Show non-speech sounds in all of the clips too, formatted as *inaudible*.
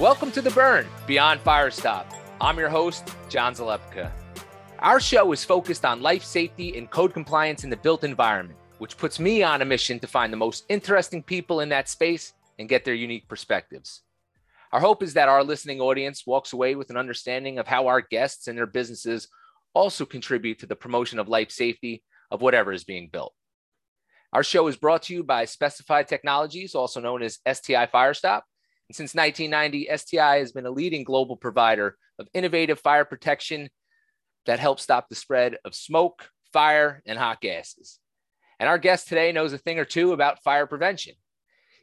Welcome to The Burn Beyond Firestop. I'm your host, John Zalepka. Our show is focused on life safety and code compliance in the built environment, which puts me on a mission to find the most interesting people in that space and get their unique perspectives. Our hope is that our listening audience walks away with an understanding of how our guests and their businesses also contribute to the promotion of life safety of whatever is being built. Our show is brought to you by Specified Technologies, also known as STI Firestop. And since 1990, STI has been a leading global provider of innovative fire protection that helps stop the spread of smoke, fire, and hot gases. And our guest today knows a thing or two about fire prevention.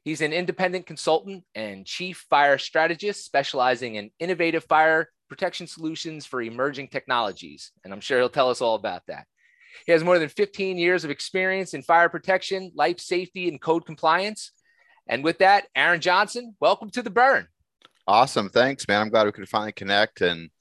He's an independent consultant and chief fire strategist specializing in innovative fire protection solutions for emerging technologies. And I'm sure he'll tell us all about that. He has more than 15 years of experience in fire protection, life safety, and code compliance. And with that, Aaron Johnson, welcome to the burn. Awesome. Thanks, man. I'm glad we could finally connect. And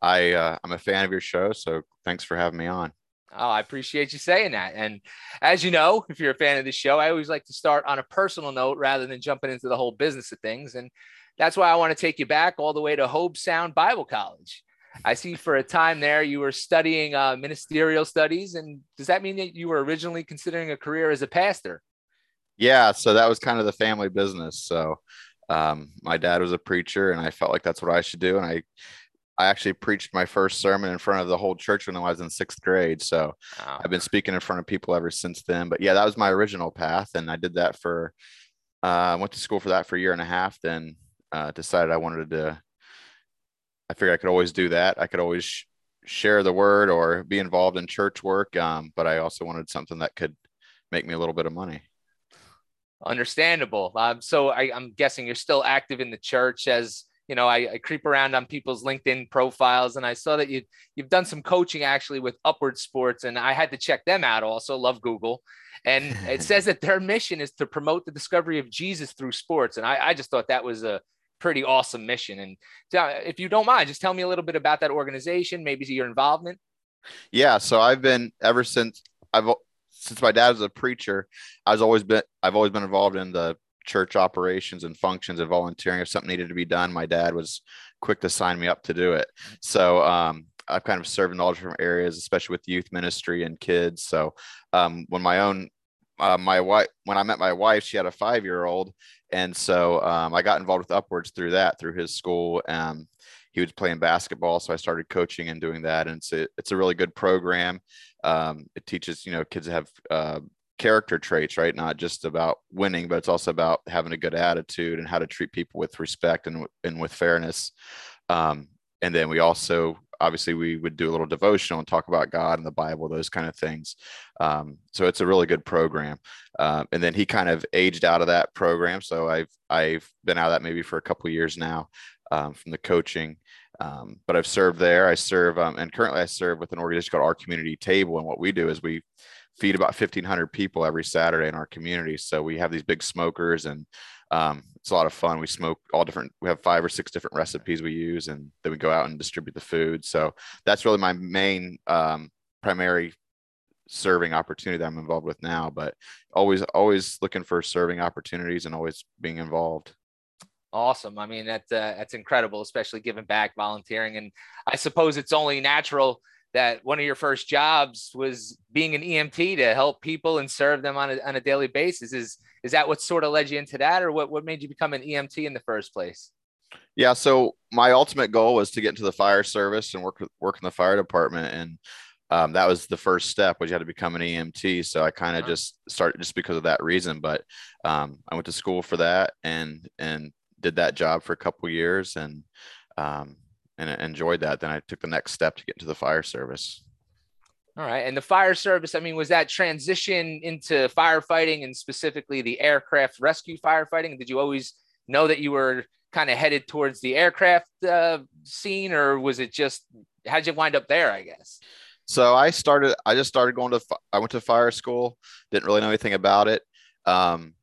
I, uh, I'm a fan of your show. So thanks for having me on. Oh, I appreciate you saying that. And as you know, if you're a fan of the show, I always like to start on a personal note rather than jumping into the whole business of things. And that's why I want to take you back all the way to Hobe Sound Bible College. I see for a time there you were studying uh, ministerial studies. And does that mean that you were originally considering a career as a pastor? Yeah. So that was kind of the family business. So um, my dad was a preacher and I felt like that's what I should do. And I, I actually preached my first sermon in front of the whole church when I was in sixth grade. So wow. I've been speaking in front of people ever since then. But yeah, that was my original path. And I did that for, I uh, went to school for that for a year and a half. Then uh, decided I wanted to I figured I could always do that. I could always sh- share the word or be involved in church work. Um, but I also wanted something that could make me a little bit of money. Understandable. Um, so I, am guessing you're still active in the church as you know, I, I, creep around on people's LinkedIn profiles and I saw that you you've done some coaching actually with Upward Sports and I had to check them out also. Love Google. And it *laughs* says that their mission is to promote the discovery of Jesus through sports. And I, I just thought that was a pretty awesome mission. And if you don't mind, just tell me a little bit about that organization, maybe your involvement. Yeah, so I've been ever since I've since my dad was a preacher, I was always been I've always been involved in the church operations and functions and volunteering. If something needed to be done, my dad was quick to sign me up to do it. So um, I've kind of served in all different areas, especially with youth ministry and kids. So um, when my own uh, my wife when I met my wife, she had a five year old, and so um, I got involved with Upwards through that through his school. Um, he was playing basketball, so I started coaching and doing that. And it's a, it's a really good program. Um, it teaches you know kids have uh, character traits, right? Not just about winning, but it's also about having a good attitude and how to treat people with respect and and with fairness. Um, and then we also obviously we would do a little devotional and talk about God and the Bible, those kind of things. Um, so it's a really good program. Uh, and then he kind of aged out of that program. So I've I've been out of that maybe for a couple years now um, from the coaching. Um, but I've served there. I serve um, and currently I serve with an organization called Our Community Table. And what we do is we feed about 1,500 people every Saturday in our community. So we have these big smokers and um, it's a lot of fun. We smoke all different, we have five or six different recipes we use, and then we go out and distribute the food. So that's really my main um, primary serving opportunity that I'm involved with now, but always, always looking for serving opportunities and always being involved. Awesome. I mean, that's, uh, that's incredible, especially giving back, volunteering. And I suppose it's only natural that one of your first jobs was being an EMT to help people and serve them on a, on a daily basis. Is is that what sort of led you into that, or what what made you become an EMT in the first place? Yeah, so my ultimate goal was to get into the fire service and work work in the fire department, and um, that was the first step. Was you had to become an EMT. So I kind of uh-huh. just started just because of that reason. But um, I went to school for that and and did that job for a couple years, and um, and enjoyed that. Then I took the next step to get into the fire service. All right. And the fire service, I mean, was that transition into firefighting and specifically the aircraft rescue firefighting? Did you always know that you were kind of headed towards the aircraft uh, scene, or was it just how'd you wind up there? I guess. So I started. I just started going to. I went to fire school. Didn't really know anything about it. Um,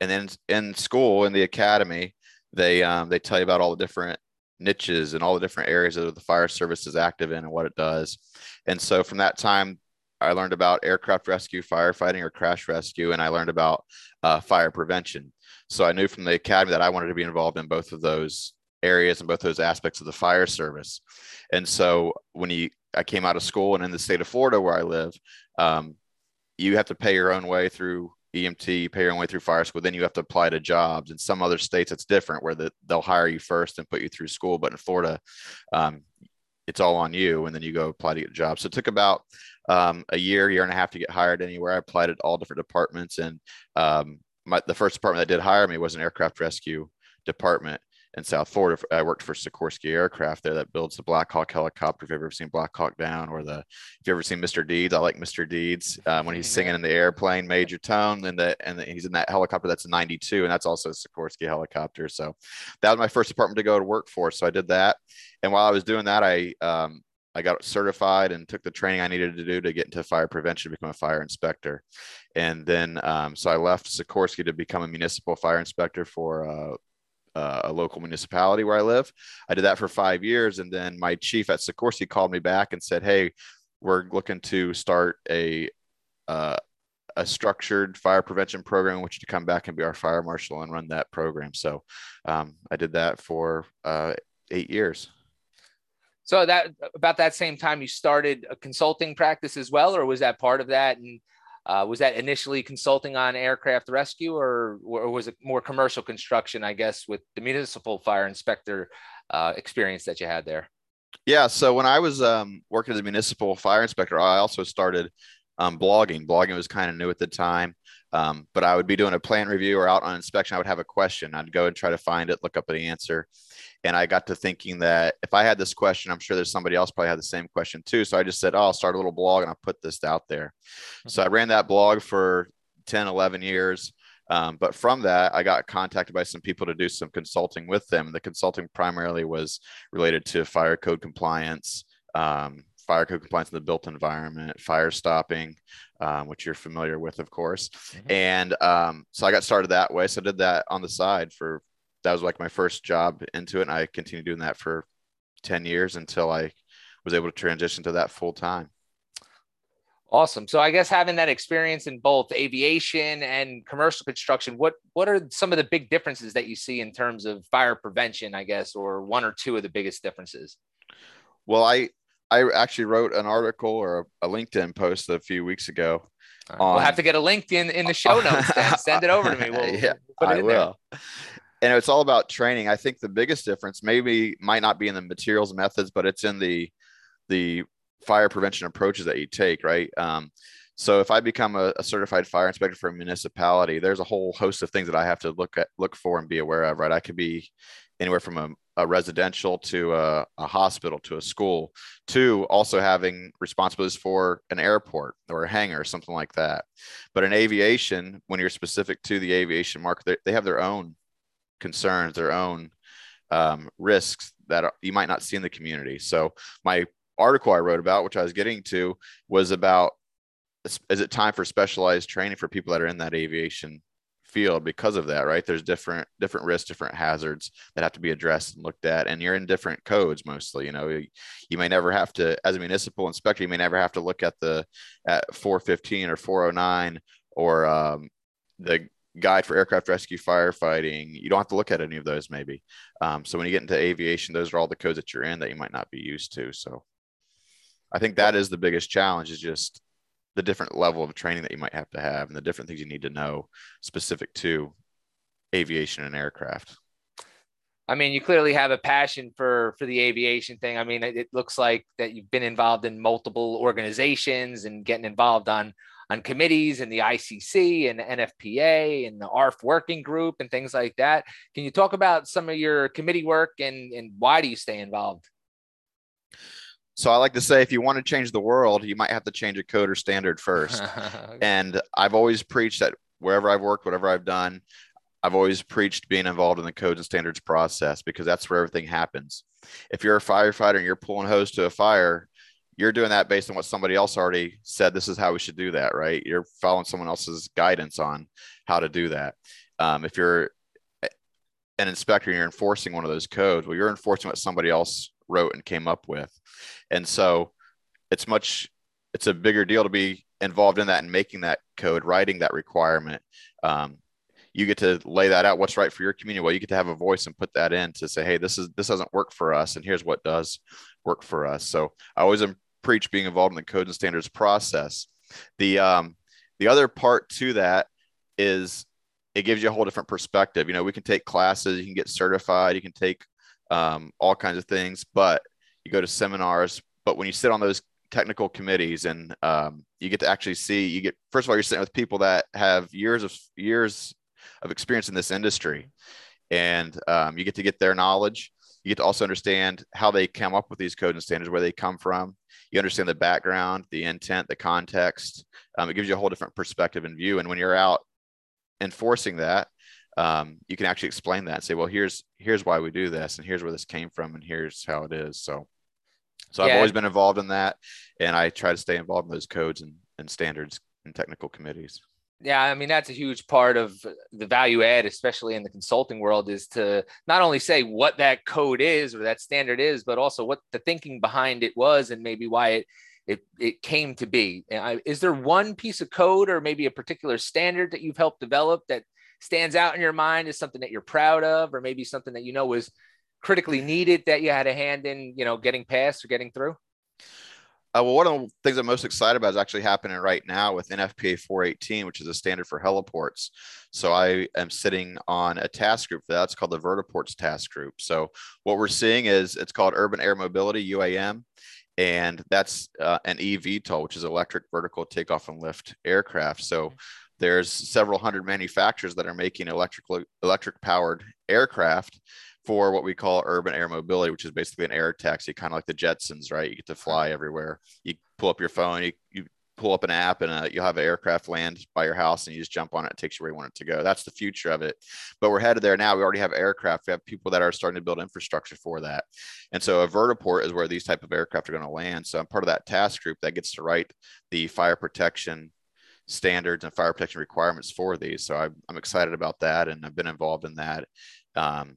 and then in school in the academy, they um, they tell you about all the different niches and all the different areas that the fire service is active in and what it does. And so from that time, I learned about aircraft rescue, firefighting, or crash rescue, and I learned about uh, fire prevention. So I knew from the academy that I wanted to be involved in both of those areas and both those aspects of the fire service. And so when you, I came out of school and in the state of Florida where I live, um, you have to pay your own way through EMT, pay your way through fire school. Then you have to apply to jobs. In some other states, it's different where the, they'll hire you first and put you through school. But in Florida, um, it's all on you, and then you go apply to get a job. So it took about um, a year, year and a half to get hired anywhere. I applied at all different departments, and um, my, the first department that did hire me was an aircraft rescue department in South Florida. I worked for Sikorsky Aircraft there that builds the Black Hawk helicopter. If you've ever seen Black Hawk Down or the, if you've ever seen Mr. Deeds, I like Mr. Deeds um, when he's singing in the airplane, Major Tom, and the and the, he's in that helicopter that's a 92, and that's also a Sikorsky helicopter. So that was my first department to go to work for. So I did that, and while I was doing that, I um, I got certified and took the training I needed to do to get into fire prevention, become a fire inspector. And then, um, so I left Sikorsky to become a municipal fire inspector for uh, uh, a local municipality where I live. I did that for five years. And then my chief at Sikorsky called me back and said, Hey, we're looking to start a, uh, a structured fire prevention program, which you to come back and be our fire marshal and run that program. So um, I did that for uh, eight years. So that about that same time you started a consulting practice as well, or was that part of that? And uh, was that initially consulting on aircraft rescue, or, or was it more commercial construction? I guess with the municipal fire inspector uh, experience that you had there. Yeah. So when I was um, working as a municipal fire inspector, I also started um, blogging. Blogging was kind of new at the time. Um, but I would be doing a plant review or out on inspection. I would have a question. I'd go and try to find it, look up the answer. And I got to thinking that if I had this question, I'm sure there's somebody else probably had the same question too. So I just said, oh, I'll start a little blog and I'll put this out there. Mm-hmm. So I ran that blog for 10, 11 years. Um, but from that, I got contacted by some people to do some consulting with them. The consulting primarily was related to fire code compliance, um, fire code compliance in the built environment, fire stopping, um, which you're familiar with, of course. Mm-hmm. And um, so I got started that way. So I did that on the side for that was like my first job into it, and I continued doing that for ten years until I was able to transition to that full time. Awesome. So I guess having that experience in both aviation and commercial construction, what what are some of the big differences that you see in terms of fire prevention, I guess, or one or two of the biggest differences? Well, I I actually wrote an article or a, LinkedIn post a few weeks ago. Right. On, we'll have to get a link in in the show notes. Then. Send it over to me. *laughs* We'll, yeah, we'll I will. There. And it's all about training. I think the biggest difference maybe might not be in the materials methods, but it's in the the fire prevention approaches that you take. Right. Um, so if I become a, a, certified fire inspector for a municipality, there's a whole host of things that I have to look at, look for, and be aware of. Right. I could be anywhere from a a residential to a, a, hospital to a school to also having responsibilities for an airport or a hangar or something like that but in aviation when you're specific to the aviation market they, they have their own concerns their own um, risks that you might not see in the community. So my article i wrote about which i was getting to was about is it time for specialized training for people that are in that aviation field because of that right? There's different different risks different hazards that have to be addressed and looked at and you're in different codes mostly you know? You, you may never have to as a municipal inspector you may never have to look at the at 415 or 409 or um, the guide for aircraft rescue firefighting you don't have to look at any of those maybe um, so when you get into aviation those are all the codes that you're in that you might not be used to so i think that is the biggest challenge is just the different level of training that you might have to have and the different things you need to know specific to aviation and aircraft. I mean, you clearly have a passion for for the aviation thing. I mean, it, it looks like that you've been involved in multiple organizations and getting involved on on committees and the ICC and the NFPA and the ARFF working group and things like that. Can you talk about some of your committee work and and why do you stay involved? So I like to say, if you want to change the world, you might have to change a code or standard *laughs* first. and I've always preached that wherever I've worked, whatever I've done, I've always preached being involved in the codes and standards process because that's where everything happens. If you're a firefighter and you're pulling hose to a fire, you're doing that based on what somebody else already said. This is how we should do that, right? You're following someone else's guidance on how to do that. Um, if you're an inspector and you're enforcing one of those codes, well, you're enforcing what somebody else wrote and came up with. And so it's much, it's a bigger deal to be involved in that and making that code, writing that requirement. Um, you get to lay that out what's right for your community well you get to have a voice and put that in to say hey this is this doesn't work for us and here's what does work for us so i always preach being involved in the codes and standards process. The um the other part to that is it gives you a whole different perspective. You know we can take classes you can get certified you can take um, all kinds of things but you go to seminars. But when you sit on those technical committees and um, you get to actually see you get first of all you're sitting with people that have years of years of experience in this industry. And um, you get to get their knowledge you get to also understand how they come up with these codes and standards where they come from you understand the background the intent the context um, it gives you a whole different perspective and view and when you're out enforcing that um, you can actually explain that and say well here's here's why we do this and here's where this came from and here's how it is so so yeah. I've always been involved in that, and I try to stay involved in those codes and, and standards and technical committees. Yeah, I mean that's a huge part of the value add, especially in the consulting world, is to not only say what that code is or that standard is, but also what the thinking behind it was and maybe why it it, it came to be. Is there one piece of code or maybe a particular standard that you've helped develop that stands out in your mind as something that you're proud of, or maybe something that you know was critically needed that you had a hand in, you know, getting past or getting through? Uh, well, one of the things I'm most excited about is actually happening right now with NFPA 418, which is a standard for heliports. So I am sitting on a task group for that. It's called the Vertiports Task Group. So what we're seeing is it's called Urban Air Mobility (UAM), and that's uh, an eVTOL, which is electric vertical takeoff and lift aircraft. So there's several hundred manufacturers that are making electric electric powered aircraft for what we call urban air mobility, which is basically an air taxi, kind of like the Jetsons, right? You get to fly everywhere. You pull up your phone, you, you pull up an app, and uh, you'll have an aircraft land by your house, and you just jump on it. It takes you where you want it to go. That's the future of it. But we're headed there now. We already have aircraft. We have people that are starting to build infrastructure for that. And so a vertiport is where these type of aircraft are going to land. So I'm part of that task group that gets to write the fire protection standards and fire protection requirements for these. So I'm, I'm excited about that, and I've been involved in that. Um,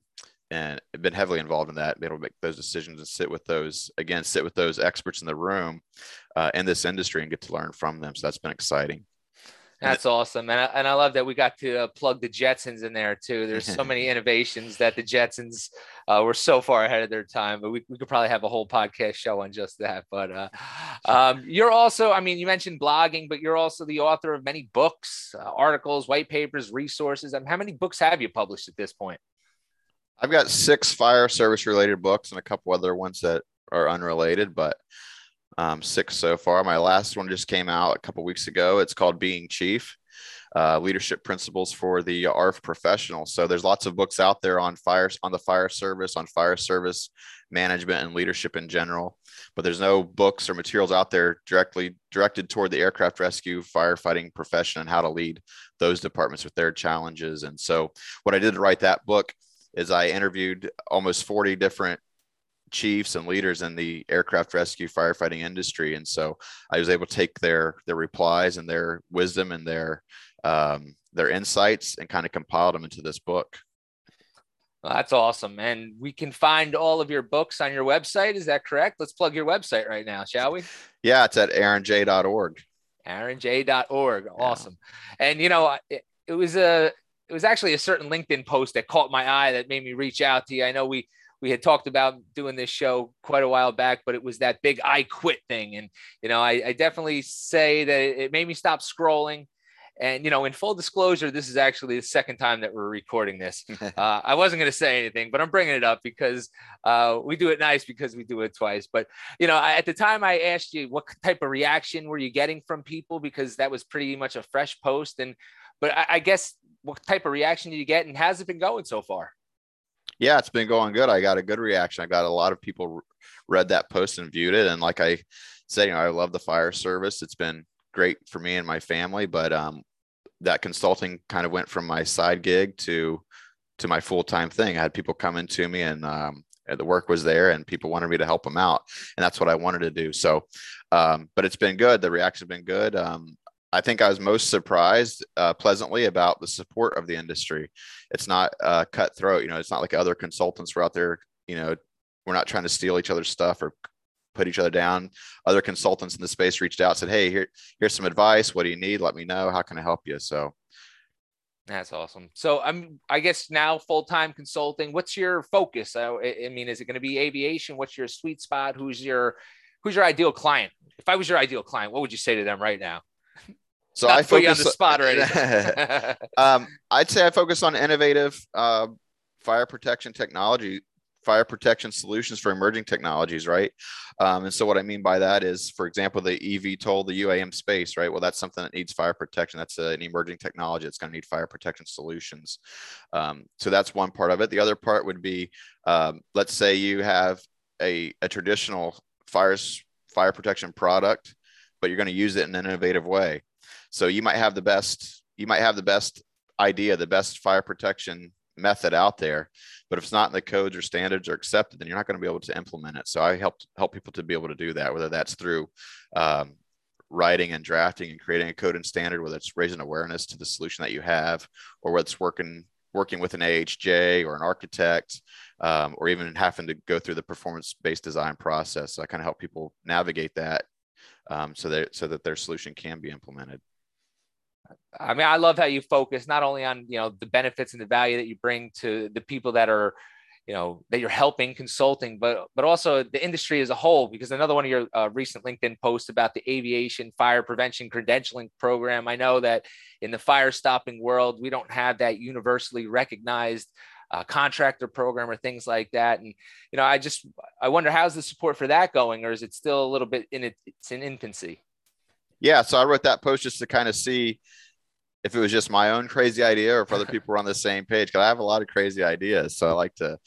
and been heavily involved in that, be able to make those decisions and sit with those again, sit with those experts in the room uh, in this industry and get to learn from them. So that's been exciting. That's awesome, and I, and I love that we got to uh, plug the Jetsons in there too. There's so many *laughs* innovations that the Jetsons uh, were so far ahead of their time, but we, we could probably have a whole podcast show on just that. But uh, um, you're also, I mean, you mentioned blogging, but you're also the author of many books, uh, articles, white papers, resources. I mean, how many books have you published at this point? I've got six fire service related books and a couple other ones that are unrelated, but um, six so far. My last one just came out a couple weeks ago. It's called Being Chief. Uh, leadership principles for the ARFF professional. So there's lots of books out there on fire on the fire service, on fire service management and leadership in general. But there's no books or materials out there directly directed toward the aircraft rescue firefighting profession and how to lead those departments with their challenges. And so what I did to write that book is I interviewed almost 40 different chiefs and leaders in the aircraft rescue firefighting industry. And so i was able to take their their replies and their wisdom and their um, their insights and kind of compile them into this book. Well, that's awesome and we can find all of your books on your website. Is that correct? Let's plug your website right now shall we? Yeah it's at aaronj.org aaronj.org awesome yeah. and you know it, it was a it was actually a certain LinkedIn post that caught my eye that made me reach out to you. I know we we had talked about doing this show quite a while back, but it was that big I quit thing. And, you know, I, I definitely say that it made me stop scrolling. And, you know, in full disclosure, this is actually the second time that we're recording this. *laughs* Uh, I wasn't going to say anything, but I'm bringing it up because uh, we do it nice because we do it twice. But, you know, at the time I asked you what type of reaction were you getting from people because that was pretty much a fresh post. And, but I, I guess what type of reaction did you get and how's it been going so far? Yeah, it's been going good. I got a good reaction. I got a lot of people read that post and viewed it. And like I said, you know, I love the fire service. It's been great for me and my family, but um, that consulting kind of went from my side gig to to my full-time thing. I had people coming to me and um, the work was there and people wanted me to help them out. And that's what I wanted to do. So, um, but it's been good. The reaction has been good. Um, I think I was most surprised uh, pleasantly about the support of the industry. It's not uh, cutthroat, you know, it's not like other consultants were out there, you know, we're not trying to steal each other's stuff or put each other down. Other consultants in the space reached out, said, Hey, here, here's some advice. What do you need? Let me know. How can I help you? So That's awesome. So I'm, I guess now full time consulting. What's your focus? I, I mean, is it going to be aviation? What's your sweet spot? Who's your, who's your ideal client? If I was your ideal client, what would you say to them right now? So I focus on the spot right *laughs* *laughs* um, I'd say I focus on innovative uh, fire protection technology fire protection solutions for emerging technologies, right? Um, and so what I mean by that is, for example, the eVTOL, the UAM space, right? Well, that's something that needs fire protection. That's a, an emerging technology. It's going to need fire protection solutions. Um, so that's one part of it. The other part would be, um, let's say you have a, a traditional fires fire protection product, but you're going to use it in an innovative way. So you might have the best, you might have the best idea, the best fire protection method out there but if it's not in the codes or standards or accepted then you're not going to be able to implement it so i help help people to be able to do that whether that's through um, writing and drafting and creating a code and standard whether it's raising awareness to the solution that you have or whether it's working working with an ahj or an architect um, or even having to go through the performance based design process so i kind of help people navigate that um, so that so that their solution can be implemented I mean, I love how you focus not only on you know the benefits and the value that you bring to the people that are, you know, that you're helping consulting, but but also the industry as a whole. Because another one of your uh, recent LinkedIn posts about the aviation fire prevention credentialing program. I know that in the fire stopping world, we don't have that universally recognized uh, contractor program or things like that. And you know, I just I wonder how's the support for that going, or is it still a little bit in it, it's in infancy? yeah, so I wrote that post just to kind of see if it was just my own crazy idea or if other *laughs* people were on the same page. Because I have a lot of crazy ideas, so I like to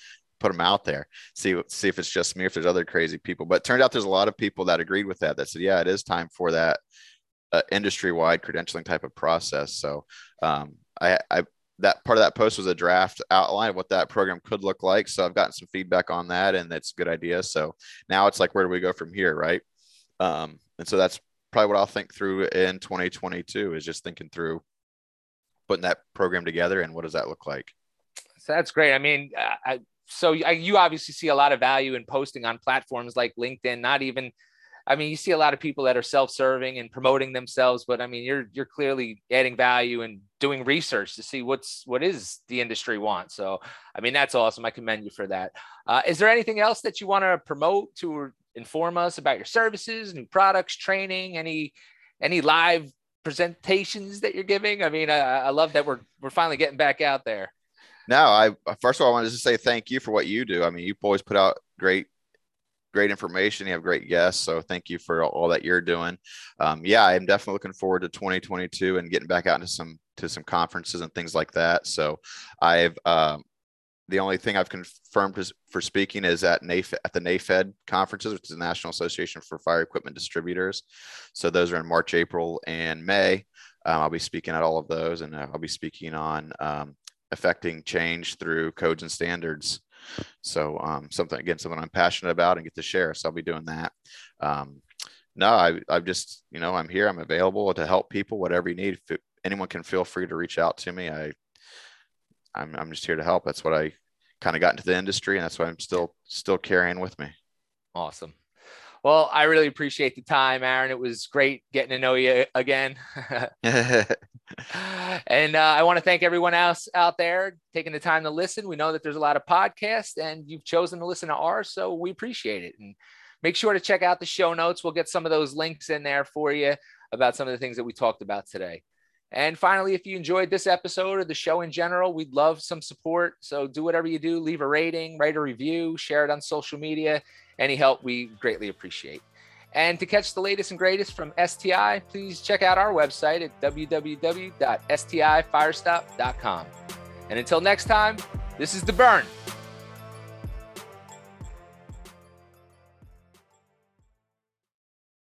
put them out there, see see if it's just me, if there's other crazy people. But turned out there's a lot of people that agreed with that. That said, yeah, it is time for that uh, industry-wide credentialing type of process. So um, I, I that part of that post was a draft outline of what that program could look like. So I've gotten some feedback on that, and that's a good idea. So now it's like, where do we go from here, right? Um, and so that's probably what I'll think through in 2022 is just thinking through putting that program together and what does that look like. So that's great. I mean, I, so you obviously see a lot of value in posting on platforms like LinkedIn. Not even, I mean, you see a lot of people that are self-serving and promoting themselves, but I mean, you're you're clearly adding value and doing research to see what's what is the industry wants. So, I mean, that's awesome. I commend you for that. Uh, is there anything else that you want to promote to inform us about your services, new products, training, any any live presentations that you're giving? I mean, I, I love that we're we're finally getting back out there. No, I first of all I wanted to say thank you for what you do. I mean, you always put out great great information. You have great guests. So thank you for all that you're doing. Um, yeah, I'm definitely looking forward to 2022 and getting back out into some to some conferences and things like that. So I've um, the only thing I've confirmed for speaking is at NAFED, at the NAFED conferences, which is the National Association for Fire Equipment Distributors. So those are in March, April, and May. Um, I'll be speaking at all of those, and uh, I'll be speaking on um, affecting change through codes and standards. So um, something again, something I'm passionate about and get to share. So I'll be doing that. Um, no, I, I'm just you know I'm here. I'm available to help people. Whatever you need, if anyone can feel free to reach out to me. I I'm I'm just here to help. That's what I kind of got into the industry, and that's why I'm still still carrying with me. Awesome. Well, I really appreciate the time, Aaron. It was great getting to know you again. *laughs* *laughs* and uh, I want to thank everyone else out there taking the time to listen. We know that there's a lot of podcasts, and you've chosen to listen to ours, so we appreciate it. And make sure to check out the show notes. We'll get some of those links in there for you about some of the things that we talked about today. And finally, if you enjoyed this episode or the show in general, we'd love some support. So do whatever you do, leave a rating, write a review, share it on social media. Any help we greatly appreciate. And to catch the latest and greatest from STI, please check out our website at www.stifirestop.com. And until next time, this is The Burn.